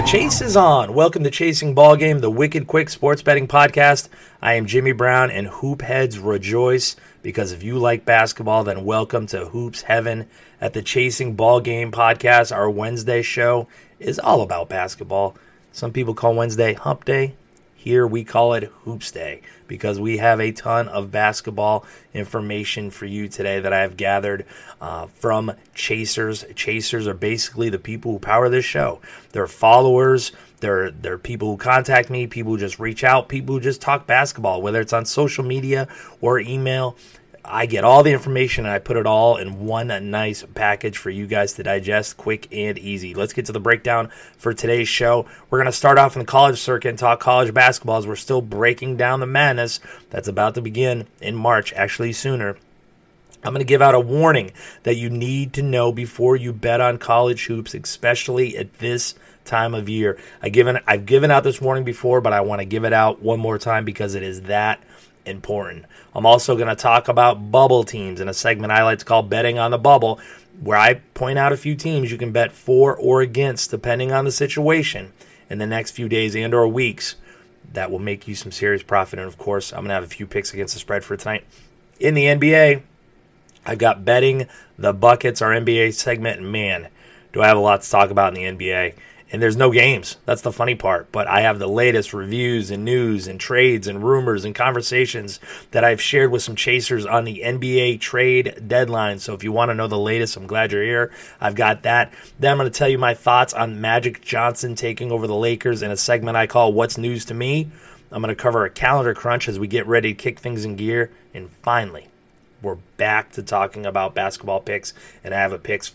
The chase is on. Welcome to Chasing Ball Game, the wicked quick sports betting podcast. I am Jimmy Brown, and hoop heads rejoice because if you like basketball, then welcome to Hoops Heaven at the Chasing Ball Game podcast. Our Wednesday show is all about basketball. Some people call Wednesday Hump Day. Here we call it Hoops Day because we have a ton of basketball information for you today that I have gathered uh, from chasers. Chasers are basically the people who power this show. They're followers. They're, they're people who contact me, people who just reach out, people who just talk basketball, whether it's on social media or email. I get all the information and I put it all in one nice package for you guys to digest quick and easy. Let's get to the breakdown for today's show. We're going to start off in the college circuit and talk college basketball as we're still breaking down the madness that's about to begin in March, actually sooner. I'm going to give out a warning that you need to know before you bet on college hoops, especially at this time of year. I given I've given out this warning before, but I want to give it out one more time because it is that important. I'm also going to talk about bubble teams in a segment I like to call Betting on the Bubble, where I point out a few teams you can bet for or against depending on the situation in the next few days and or weeks that will make you some serious profit. And of course, I'm going to have a few picks against the spread for tonight. In the NBA, I've got betting the buckets, our NBA segment, man, do I have a lot to talk about in the NBA and there's no games. That's the funny part. But I have the latest reviews and news and trades and rumors and conversations that I've shared with some chasers on the NBA trade deadline. So if you want to know the latest, I'm glad you're here. I've got that. Then I'm going to tell you my thoughts on Magic Johnson taking over the Lakers in a segment I call What's News to Me. I'm going to cover a calendar crunch as we get ready to kick things in gear. And finally, we're back to talking about basketball picks. And I have a picks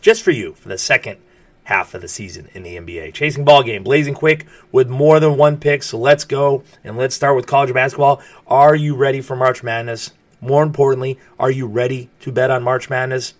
just for you for the second half of the season in the NBA. Chasing ball game, blazing quick with more than one pick. So let's go and let's start with college basketball. Are you ready for March Madness? More importantly, are you ready to bet on March Madness?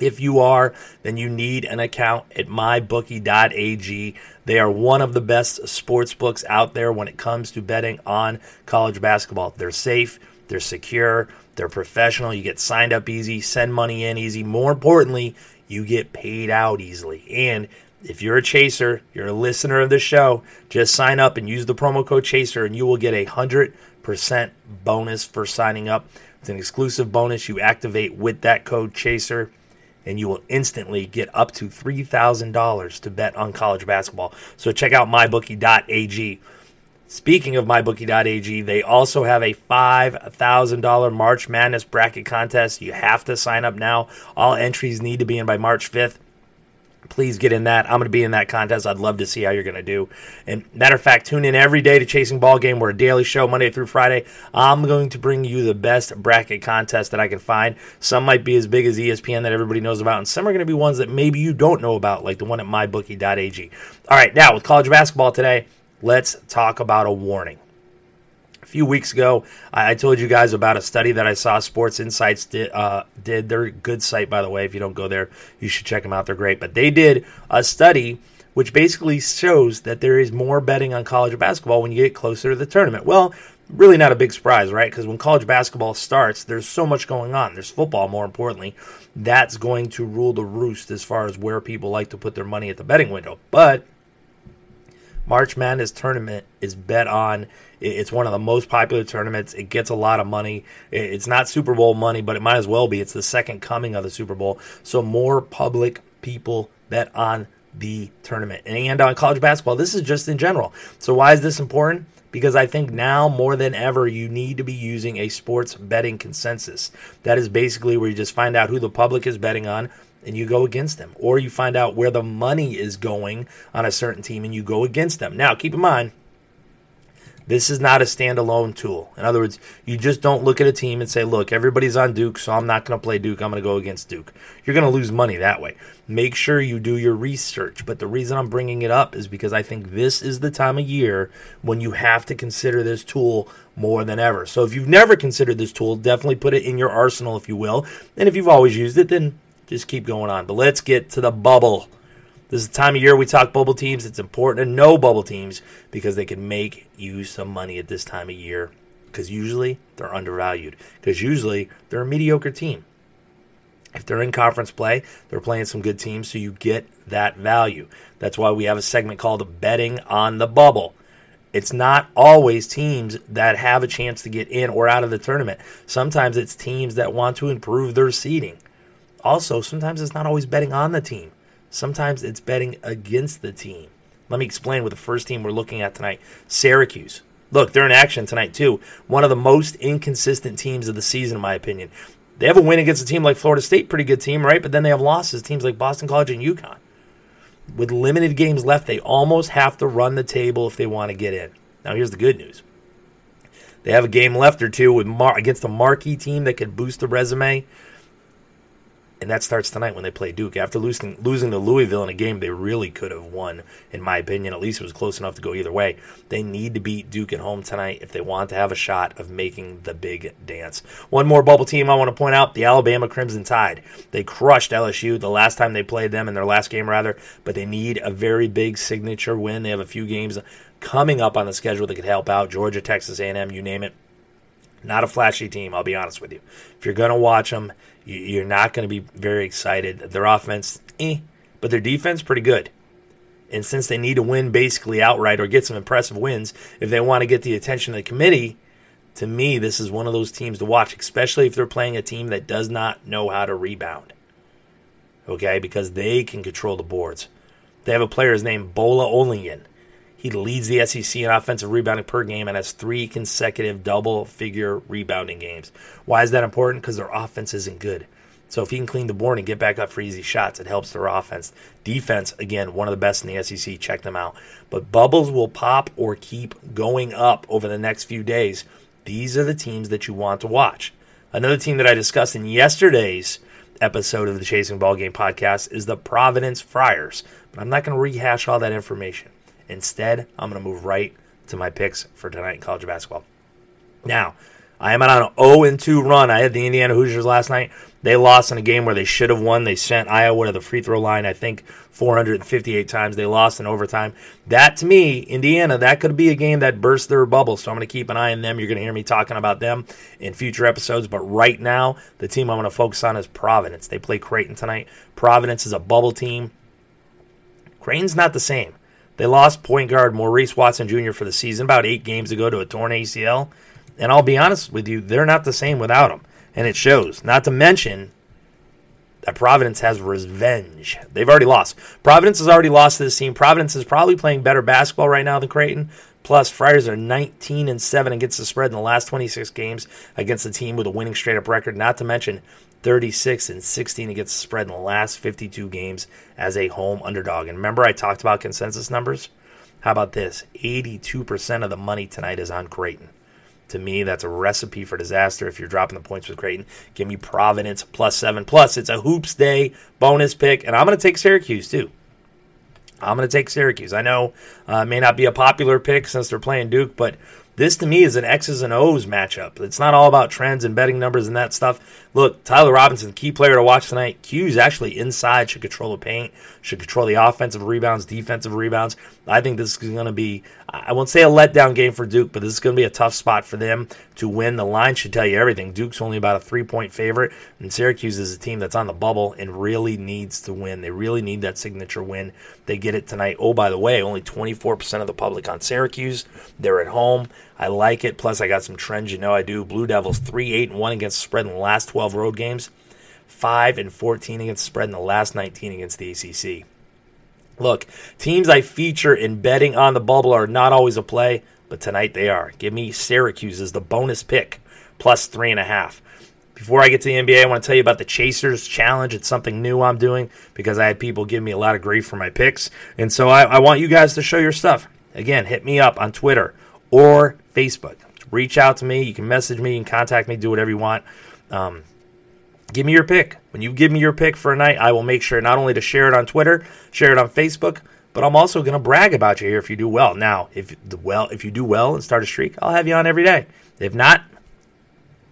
If you are, then you need an account at mybookie.ag. They are one of the best sports books out there when it comes to betting on college basketball. They're safe, they're secure, they're professional. You get signed up easy, send money in easy. More importantly, you get paid out easily. And if you're a chaser, you're a listener of the show, just sign up and use the promo code chaser and you will get a 100% bonus for signing up. It's an exclusive bonus you activate with that code chaser and you will instantly get up to $3,000 to bet on college basketball. So check out mybookie.ag. Speaking of mybookie.ag, they also have a $5,000 March Madness bracket contest. You have to sign up now. All entries need to be in by March 5th. Please get in that. I'm going to be in that contest. I'd love to see how you're going to do. And matter of fact, tune in every day to Chasing Ball Game. We're a daily show, Monday through Friday. I'm going to bring you the best bracket contest that I can find. Some might be as big as ESPN that everybody knows about, and some are going to be ones that maybe you don't know about, like the one at mybookie.ag. All right, now with college basketball today let's talk about a warning. A few weeks ago, I told you guys about a study that I saw Sports Insights did. Uh, did. They're a good site, by the way. If you don't go there, you should check them out. They're great. But they did a study which basically shows that there is more betting on college basketball when you get closer to the tournament. Well, really not a big surprise, right? Because when college basketball starts, there's so much going on. There's football, more importantly. That's going to rule the roost as far as where people like to put their money at the betting window. But March Madness tournament is bet on. It's one of the most popular tournaments. It gets a lot of money. It's not Super Bowl money, but it might as well be. It's the second coming of the Super Bowl. So more public people bet on the tournament and on college basketball. This is just in general. So why is this important? Because I think now more than ever, you need to be using a sports betting consensus. That is basically where you just find out who the public is betting on and you go against them. Or you find out where the money is going on a certain team and you go against them. Now, keep in mind, this is not a standalone tool. In other words, you just don't look at a team and say, look, everybody's on Duke, so I'm not going to play Duke. I'm going to go against Duke. You're going to lose money that way. Make sure you do your research. But the reason I'm bringing it up is because I think this is the time of year when you have to consider this tool more than ever. So if you've never considered this tool, definitely put it in your arsenal, if you will. And if you've always used it, then just keep going on. But let's get to the bubble. This is the time of year we talk bubble teams. It's important to know bubble teams because they can make you some money at this time of year. Because usually they're undervalued. Because usually they're a mediocre team. If they're in conference play, they're playing some good teams, so you get that value. That's why we have a segment called Betting on the Bubble. It's not always teams that have a chance to get in or out of the tournament. Sometimes it's teams that want to improve their seeding. Also, sometimes it's not always betting on the team. Sometimes it's betting against the team. Let me explain with the first team we're looking at tonight Syracuse. Look, they're in action tonight, too. One of the most inconsistent teams of the season, in my opinion. They have a win against a team like Florida State, pretty good team, right? But then they have losses, teams like Boston College and UConn. With limited games left, they almost have to run the table if they want to get in. Now, here's the good news. They have a game left or two with Mar- against a marquee team that could boost the resume and that starts tonight when they play Duke. After losing losing to Louisville in a game they really could have won, in my opinion. At least it was close enough to go either way. They need to beat Duke at home tonight if they want to have a shot of making the big dance. One more bubble team I want to point out: the Alabama Crimson Tide. They crushed LSU the last time they played them in their last game, rather. But they need a very big signature win. They have a few games coming up on the schedule that could help out: Georgia, Texas A&M, you name it. Not a flashy team, I'll be honest with you. If you're going to watch them, you're not going to be very excited. Their offense, eh, but their defense, pretty good. And since they need to win basically outright or get some impressive wins, if they want to get the attention of the committee, to me, this is one of those teams to watch, especially if they're playing a team that does not know how to rebound. Okay, because they can control the boards. They have a player named Bola Olaniyan. He leads the SEC in offensive rebounding per game and has three consecutive double figure rebounding games. Why is that important? Because their offense isn't good. So if he can clean the board and get back up for easy shots, it helps their offense. Defense, again, one of the best in the SEC. Check them out. But bubbles will pop or keep going up over the next few days. These are the teams that you want to watch. Another team that I discussed in yesterday's episode of the Chasing Ball Game podcast is the Providence Friars. But I'm not going to rehash all that information. Instead, I'm going to move right to my picks for tonight in college basketball. Now, I am on an 0 2 run. I had the Indiana Hoosiers last night. They lost in a game where they should have won. They sent Iowa to the free throw line, I think, 458 times. They lost in overtime. That, to me, Indiana, that could be a game that burst their bubble. So I'm going to keep an eye on them. You're going to hear me talking about them in future episodes. But right now, the team I'm going to focus on is Providence. They play Creighton tonight. Providence is a bubble team. Creighton's not the same. They lost point guard Maurice Watson Jr. for the season about eight games ago to a torn ACL. And I'll be honest with you, they're not the same without him. And it shows. Not to mention that Providence has revenge. They've already lost. Providence has already lost to this team. Providence is probably playing better basketball right now than Creighton. Plus, Friars are 19 and 7 against the spread in the last 26 games against a team with a winning straight up record. Not to mention 36 and 16 against the spread in the last 52 games as a home underdog. And remember, I talked about consensus numbers? How about this? 82% of the money tonight is on Creighton. To me, that's a recipe for disaster if you're dropping the points with Creighton. Give me Providence plus seven. Plus, it's a hoops day bonus pick, and I'm going to take Syracuse too. I'm going to take Syracuse. I know uh, may not be a popular pick since they're playing Duke, but this to me is an X's and O's matchup. It's not all about trends and betting numbers and that stuff. Look, Tyler Robinson, key player to watch tonight. Q's actually inside, should control the paint, should control the offensive rebounds, defensive rebounds. I think this is going to be, I won't say a letdown game for Duke, but this is going to be a tough spot for them to win. The line should tell you everything. Duke's only about a three point favorite, and Syracuse is a team that's on the bubble and really needs to win. They really need that signature win. They get it tonight. Oh, by the way, only 24% of the public on Syracuse. They're at home. I like it. Plus, I got some trends. You know I do. Blue Devils 3 8 and 1 against spread in the last 12 road games, 5 and 14 against spread in the last 19 against the ACC. Look, teams I feature in betting on the bubble are not always a play, but tonight they are. Give me Syracuse as the bonus pick, plus 3.5. Before I get to the NBA, I want to tell you about the Chasers Challenge. It's something new I'm doing because I had people give me a lot of grief for my picks. And so I, I want you guys to show your stuff. Again, hit me up on Twitter or Facebook. Reach out to me. You can message me. and contact me. Do whatever you want. Um, give me your pick. When you give me your pick for a night, I will make sure not only to share it on Twitter, share it on Facebook, but I'm also going to brag about you here if you do well. Now, if well, if you do well and start a streak, I'll have you on every day. If not,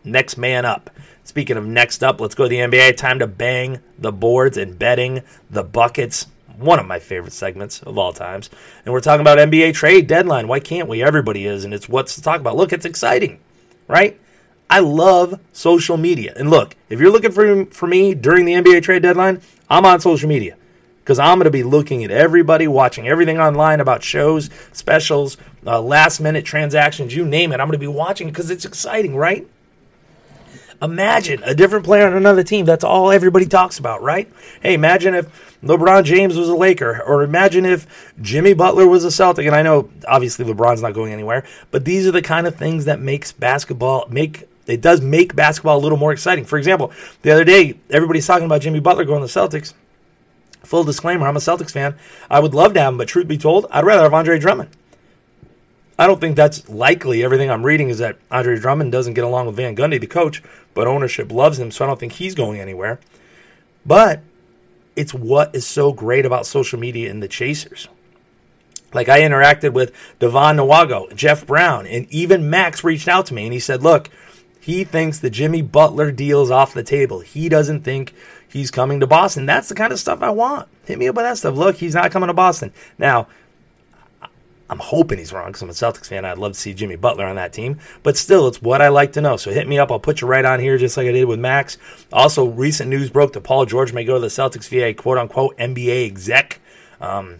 next man up. Speaking of next up, let's go to the NBA. Time to bang the boards and betting the buckets one of my favorite segments of all times. And we're talking about NBA trade deadline. Why can't we? Everybody is, and it's what's to talk about. Look, it's exciting, right? I love social media. And look, if you're looking for, for me during the NBA trade deadline, I'm on social media because I'm going to be looking at everybody, watching everything online about shows, specials, uh, last minute transactions, you name it. I'm going to be watching because it's exciting, right? Imagine a different player on another team. That's all everybody talks about, right? Hey, imagine if LeBron James was a Laker, or imagine if Jimmy Butler was a Celtic. And I know obviously LeBron's not going anywhere, but these are the kind of things that makes basketball make it does make basketball a little more exciting. For example, the other day everybody's talking about Jimmy Butler going to the Celtics. Full disclaimer, I'm a Celtics fan. I would love to have him, but truth be told, I'd rather have Andre Drummond. I don't think that's likely. Everything I'm reading is that Andre Drummond doesn't get along with Van Gundy, the coach, but ownership loves him, so I don't think he's going anywhere. But it's what is so great about social media and the chasers. Like I interacted with Devon Nwago, Jeff Brown, and even Max reached out to me and he said, Look, he thinks the Jimmy Butler deal's off the table. He doesn't think he's coming to Boston. That's the kind of stuff I want. Hit me up with that stuff. Look, he's not coming to Boston. Now, I'm hoping he's wrong because I'm a Celtics fan. I'd love to see Jimmy Butler on that team. But still, it's what I like to know. So hit me up. I'll put you right on here just like I did with Max. Also, recent news broke that Paul George may go to the Celtics via quote unquote NBA exec. Um,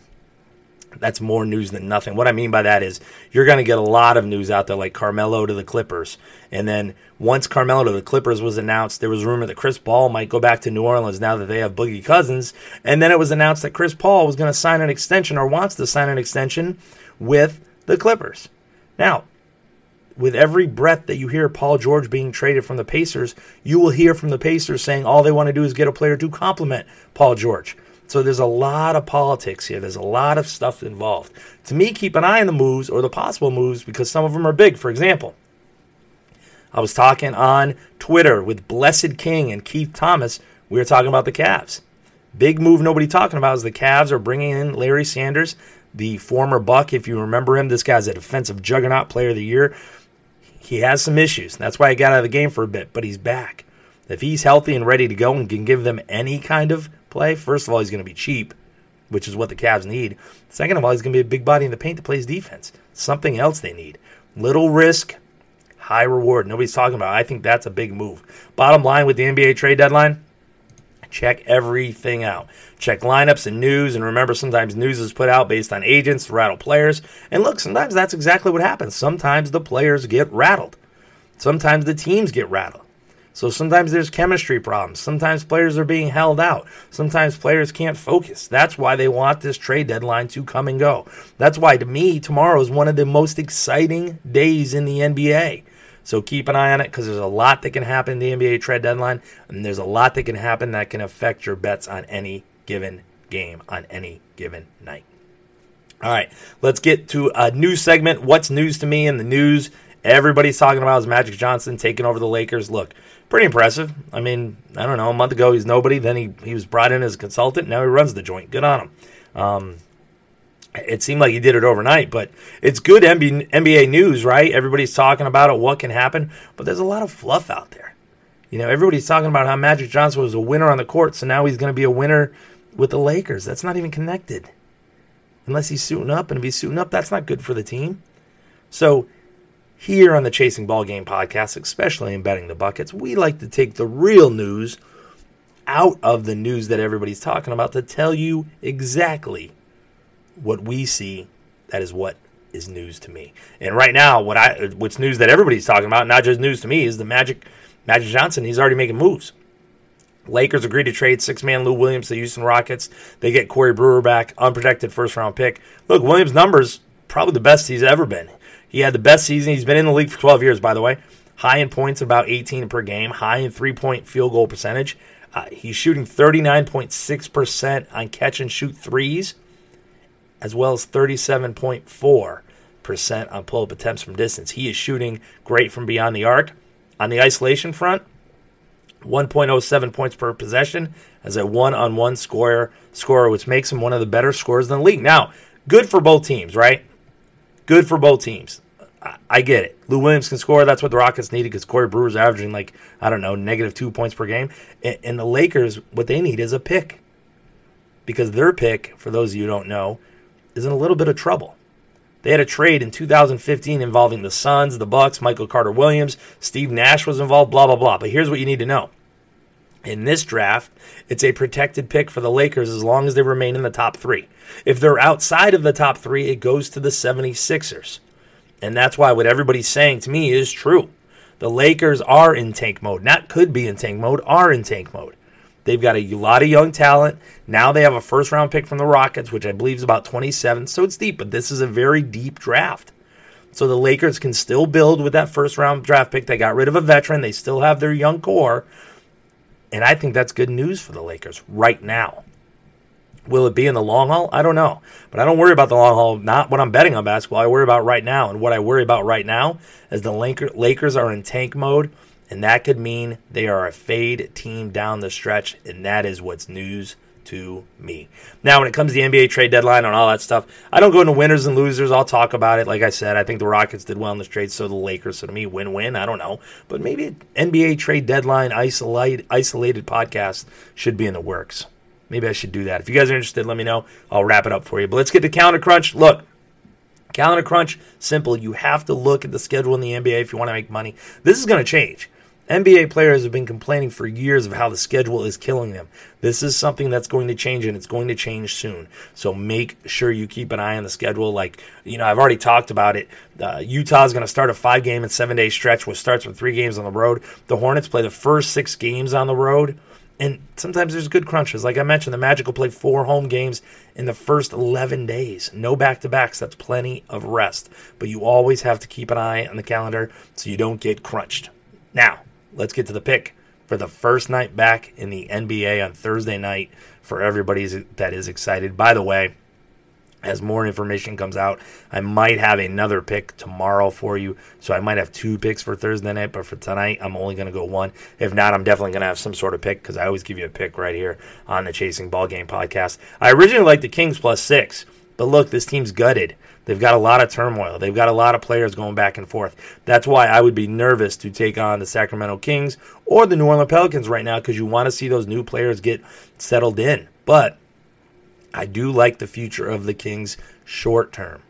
that's more news than nothing. What I mean by that is you're going to get a lot of news out there, like Carmelo to the Clippers. And then once Carmelo to the Clippers was announced, there was rumor that Chris Paul might go back to New Orleans now that they have Boogie Cousins. And then it was announced that Chris Paul was going to sign an extension or wants to sign an extension with the Clippers. Now, with every breath that you hear Paul George being traded from the Pacers, you will hear from the Pacers saying all they want to do is get a player to complement Paul George. So there's a lot of politics here. There's a lot of stuff involved. To me, keep an eye on the moves or the possible moves because some of them are big. For example, I was talking on Twitter with Blessed King and Keith Thomas. We were talking about the Cavs. Big move nobody talking about is the Cavs are bringing in Larry Sanders the former Buck. If you remember him, this guy's a defensive juggernaut player of the year. He has some issues. That's why he got out of the game for a bit, but he's back. If he's healthy and ready to go and can give them any kind of play, first of all, he's going to be cheap, which is what the Cavs need. Second of all, he's going to be a big body in the paint that plays defense. Something else they need. Little risk, high reward. Nobody's talking about. It. I think that's a big move. Bottom line with the NBA trade deadline, check everything out. Check lineups and news, and remember, sometimes news is put out based on agents rattle players. And look, sometimes that's exactly what happens. Sometimes the players get rattled, sometimes the teams get rattled. So sometimes there's chemistry problems. Sometimes players are being held out. Sometimes players can't focus. That's why they want this trade deadline to come and go. That's why, to me, tomorrow is one of the most exciting days in the NBA. So keep an eye on it because there's a lot that can happen in the NBA trade deadline, and there's a lot that can happen that can affect your bets on any given game on any given night. All right, let's get to a new segment. What's news to me in the news? Everybody's talking about is Magic Johnson taking over the Lakers. Look, pretty impressive. I mean, I don't know. A month ago, he's nobody. Then he, he was brought in as a consultant. Now he runs the joint. Good on him. Um, it seemed like he did it overnight, but it's good NBA news, right? Everybody's talking about it, what can happen, but there's a lot of fluff out there. You know, everybody's talking about how Magic Johnson was a winner on the court, so now he's going to be a winner with the Lakers. That's not even connected. Unless he's suiting up, and if he's suiting up, that's not good for the team. So, here on the Chasing Ball Game podcast, especially in betting the buckets, we like to take the real news out of the news that everybody's talking about to tell you exactly what we see, that is what is news to me. And right now, what I what's news that everybody's talking about, not just news to me, is the Magic Magic Johnson. He's already making moves. Lakers agreed to trade six man Lou Williams to Houston Rockets. They get Corey Brewer back, unprotected first round pick. Look, Williams' numbers probably the best he's ever been. He had the best season. He's been in the league for 12 years, by the way. High in points, about 18 per game. High in three point field goal percentage. Uh, he's shooting 39.6% on catch and shoot threes as well as 37.4% on pull up attempts from distance. He is shooting great from beyond the arc. On the isolation front, 1.07 points per possession as a one on one scorer, scorer, which makes him one of the better scorers in the league. Now, good for both teams, right? Good for both teams. I, get it. Lou Williams can score. That's what the Rockets needed because Corey Brewer's averaging like, I don't know, negative two points per game. and the Lakers, what they need is a pick. Because their pick, for those of you who don't know, is in a little bit of trouble. They had a trade in 2015 involving the Suns, the Bucks, Michael Carter Williams, Steve Nash was involved, blah blah blah. But here's what you need to know. In this draft, it's a protected pick for the Lakers as long as they remain in the top 3. If they're outside of the top 3, it goes to the 76ers. And that's why what everybody's saying to me is true. The Lakers are in tank mode. Not could be in tank mode, are in tank mode. They've got a lot of young talent. Now they have a first round pick from the Rockets, which I believe is about 27. So it's deep, but this is a very deep draft. So the Lakers can still build with that first round draft pick. They got rid of a veteran. They still have their young core. And I think that's good news for the Lakers right now. Will it be in the long haul? I don't know. But I don't worry about the long haul, not what I'm betting on basketball. I worry about right now. And what I worry about right now is the Lakers are in tank mode and that could mean they are a fade team down the stretch, and that is what's news to me. Now, when it comes to the NBA trade deadline and all that stuff, I don't go into winners and losers. I'll talk about it. Like I said, I think the Rockets did well in this trade, so the Lakers. So to me, win win. I don't know. But maybe NBA trade deadline isolated, isolated podcast should be in the works. Maybe I should do that. If you guys are interested, let me know. I'll wrap it up for you. But let's get to calendar crunch. Look, calendar crunch, simple. You have to look at the schedule in the NBA if you want to make money. This is going to change. NBA players have been complaining for years of how the schedule is killing them. This is something that's going to change and it's going to change soon. So make sure you keep an eye on the schedule. Like, you know, I've already talked about it. Uh, Utah is going to start a five game and seven day stretch, which starts with three games on the road. The Hornets play the first six games on the road. And sometimes there's good crunches. Like I mentioned, the Magic will play four home games in the first 11 days. No back to backs. That's plenty of rest. But you always have to keep an eye on the calendar so you don't get crunched. Now, let's get to the pick for the first night back in the NBA on Thursday night for everybody that is excited. By the way, as more information comes out, I might have another pick tomorrow for you. So I might have two picks for Thursday night, but for tonight, I'm only going to go one. If not, I'm definitely going to have some sort of pick because I always give you a pick right here on the Chasing Ball Game podcast. I originally liked the Kings plus six, but look, this team's gutted. They've got a lot of turmoil. They've got a lot of players going back and forth. That's why I would be nervous to take on the Sacramento Kings or the New Orleans Pelicans right now because you want to see those new players get settled in. But I do like the future of the Kings short term.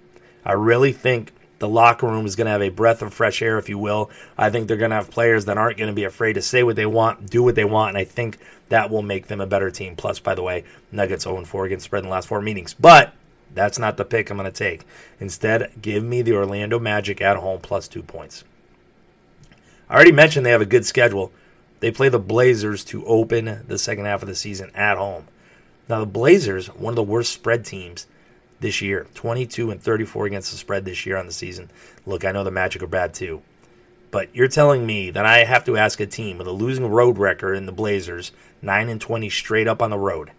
I really think the locker room is going to have a breath of fresh air, if you will. I think they're going to have players that aren't going to be afraid to say what they want, do what they want, and I think that will make them a better team. Plus, by the way, Nuggets 0 4 against spread in the last four meetings. But that's not the pick I'm going to take. Instead, give me the Orlando Magic at home plus two points. I already mentioned they have a good schedule. They play the Blazers to open the second half of the season at home. Now, the Blazers, one of the worst spread teams this year 22 and 34 against the spread this year on the season. Look, I know the Magic are bad too. But you're telling me that I have to ask a team with a losing road record in the Blazers, 9 and 20 straight up on the road,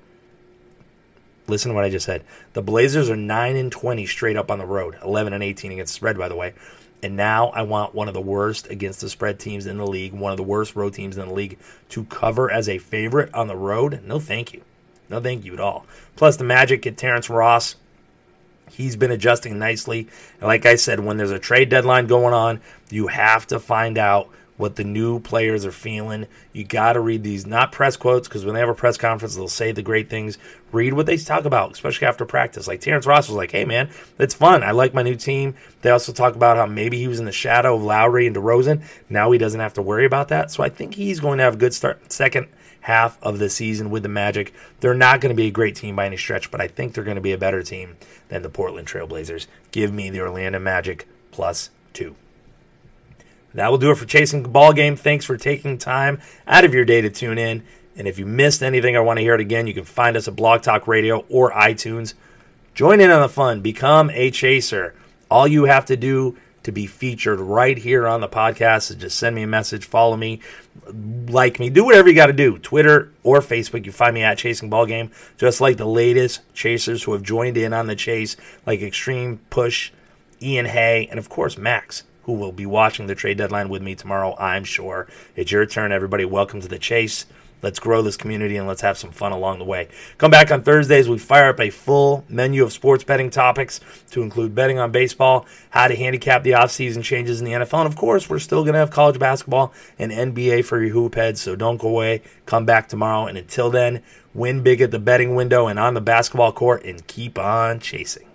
Listen to what I just said. The Blazers are 9 and 20 straight up on the road, 11 and 18 against the spread, by the way. And now I want one of the worst against the spread teams in the league, one of the worst road teams in the league, to cover as a favorite on the road. No, thank you. No, thank you at all. Plus, the Magic get Terrence Ross. He's been adjusting nicely. And like I said, when there's a trade deadline going on, you have to find out what the new players are feeling. You got to read these, not press quotes, because when they have a press conference, they'll say the great things. Read what they talk about, especially after practice. Like Terrence Ross was like, hey, man, it's fun. I like my new team. They also talk about how maybe he was in the shadow of Lowry and DeRozan. Now he doesn't have to worry about that. So I think he's going to have a good start, second half of the season with the Magic. They're not going to be a great team by any stretch, but I think they're going to be a better team than the Portland Trailblazers. Give me the Orlando Magic plus two. That will do it for Chasing Ball Game. Thanks for taking time out of your day to tune in. And if you missed anything or want to hear it again, you can find us at Blog Talk Radio or iTunes. Join in on the fun. Become a chaser. All you have to do to be featured right here on the podcast is just send me a message, follow me, like me, do whatever you got to do. Twitter or Facebook, you find me at Chasing Ball Game. Just like the latest chasers who have joined in on the chase, like Extreme Push, Ian Hay, and of course Max who will be watching the trade deadline with me tomorrow, I'm sure. It's your turn, everybody. Welcome to the chase. Let's grow this community and let's have some fun along the way. Come back on Thursdays. We fire up a full menu of sports betting topics to include betting on baseball, how to handicap the offseason changes in the NFL, and of course, we're still going to have college basketball and NBA for your hoop heads. So don't go away. Come back tomorrow. And until then, win big at the betting window and on the basketball court and keep on chasing.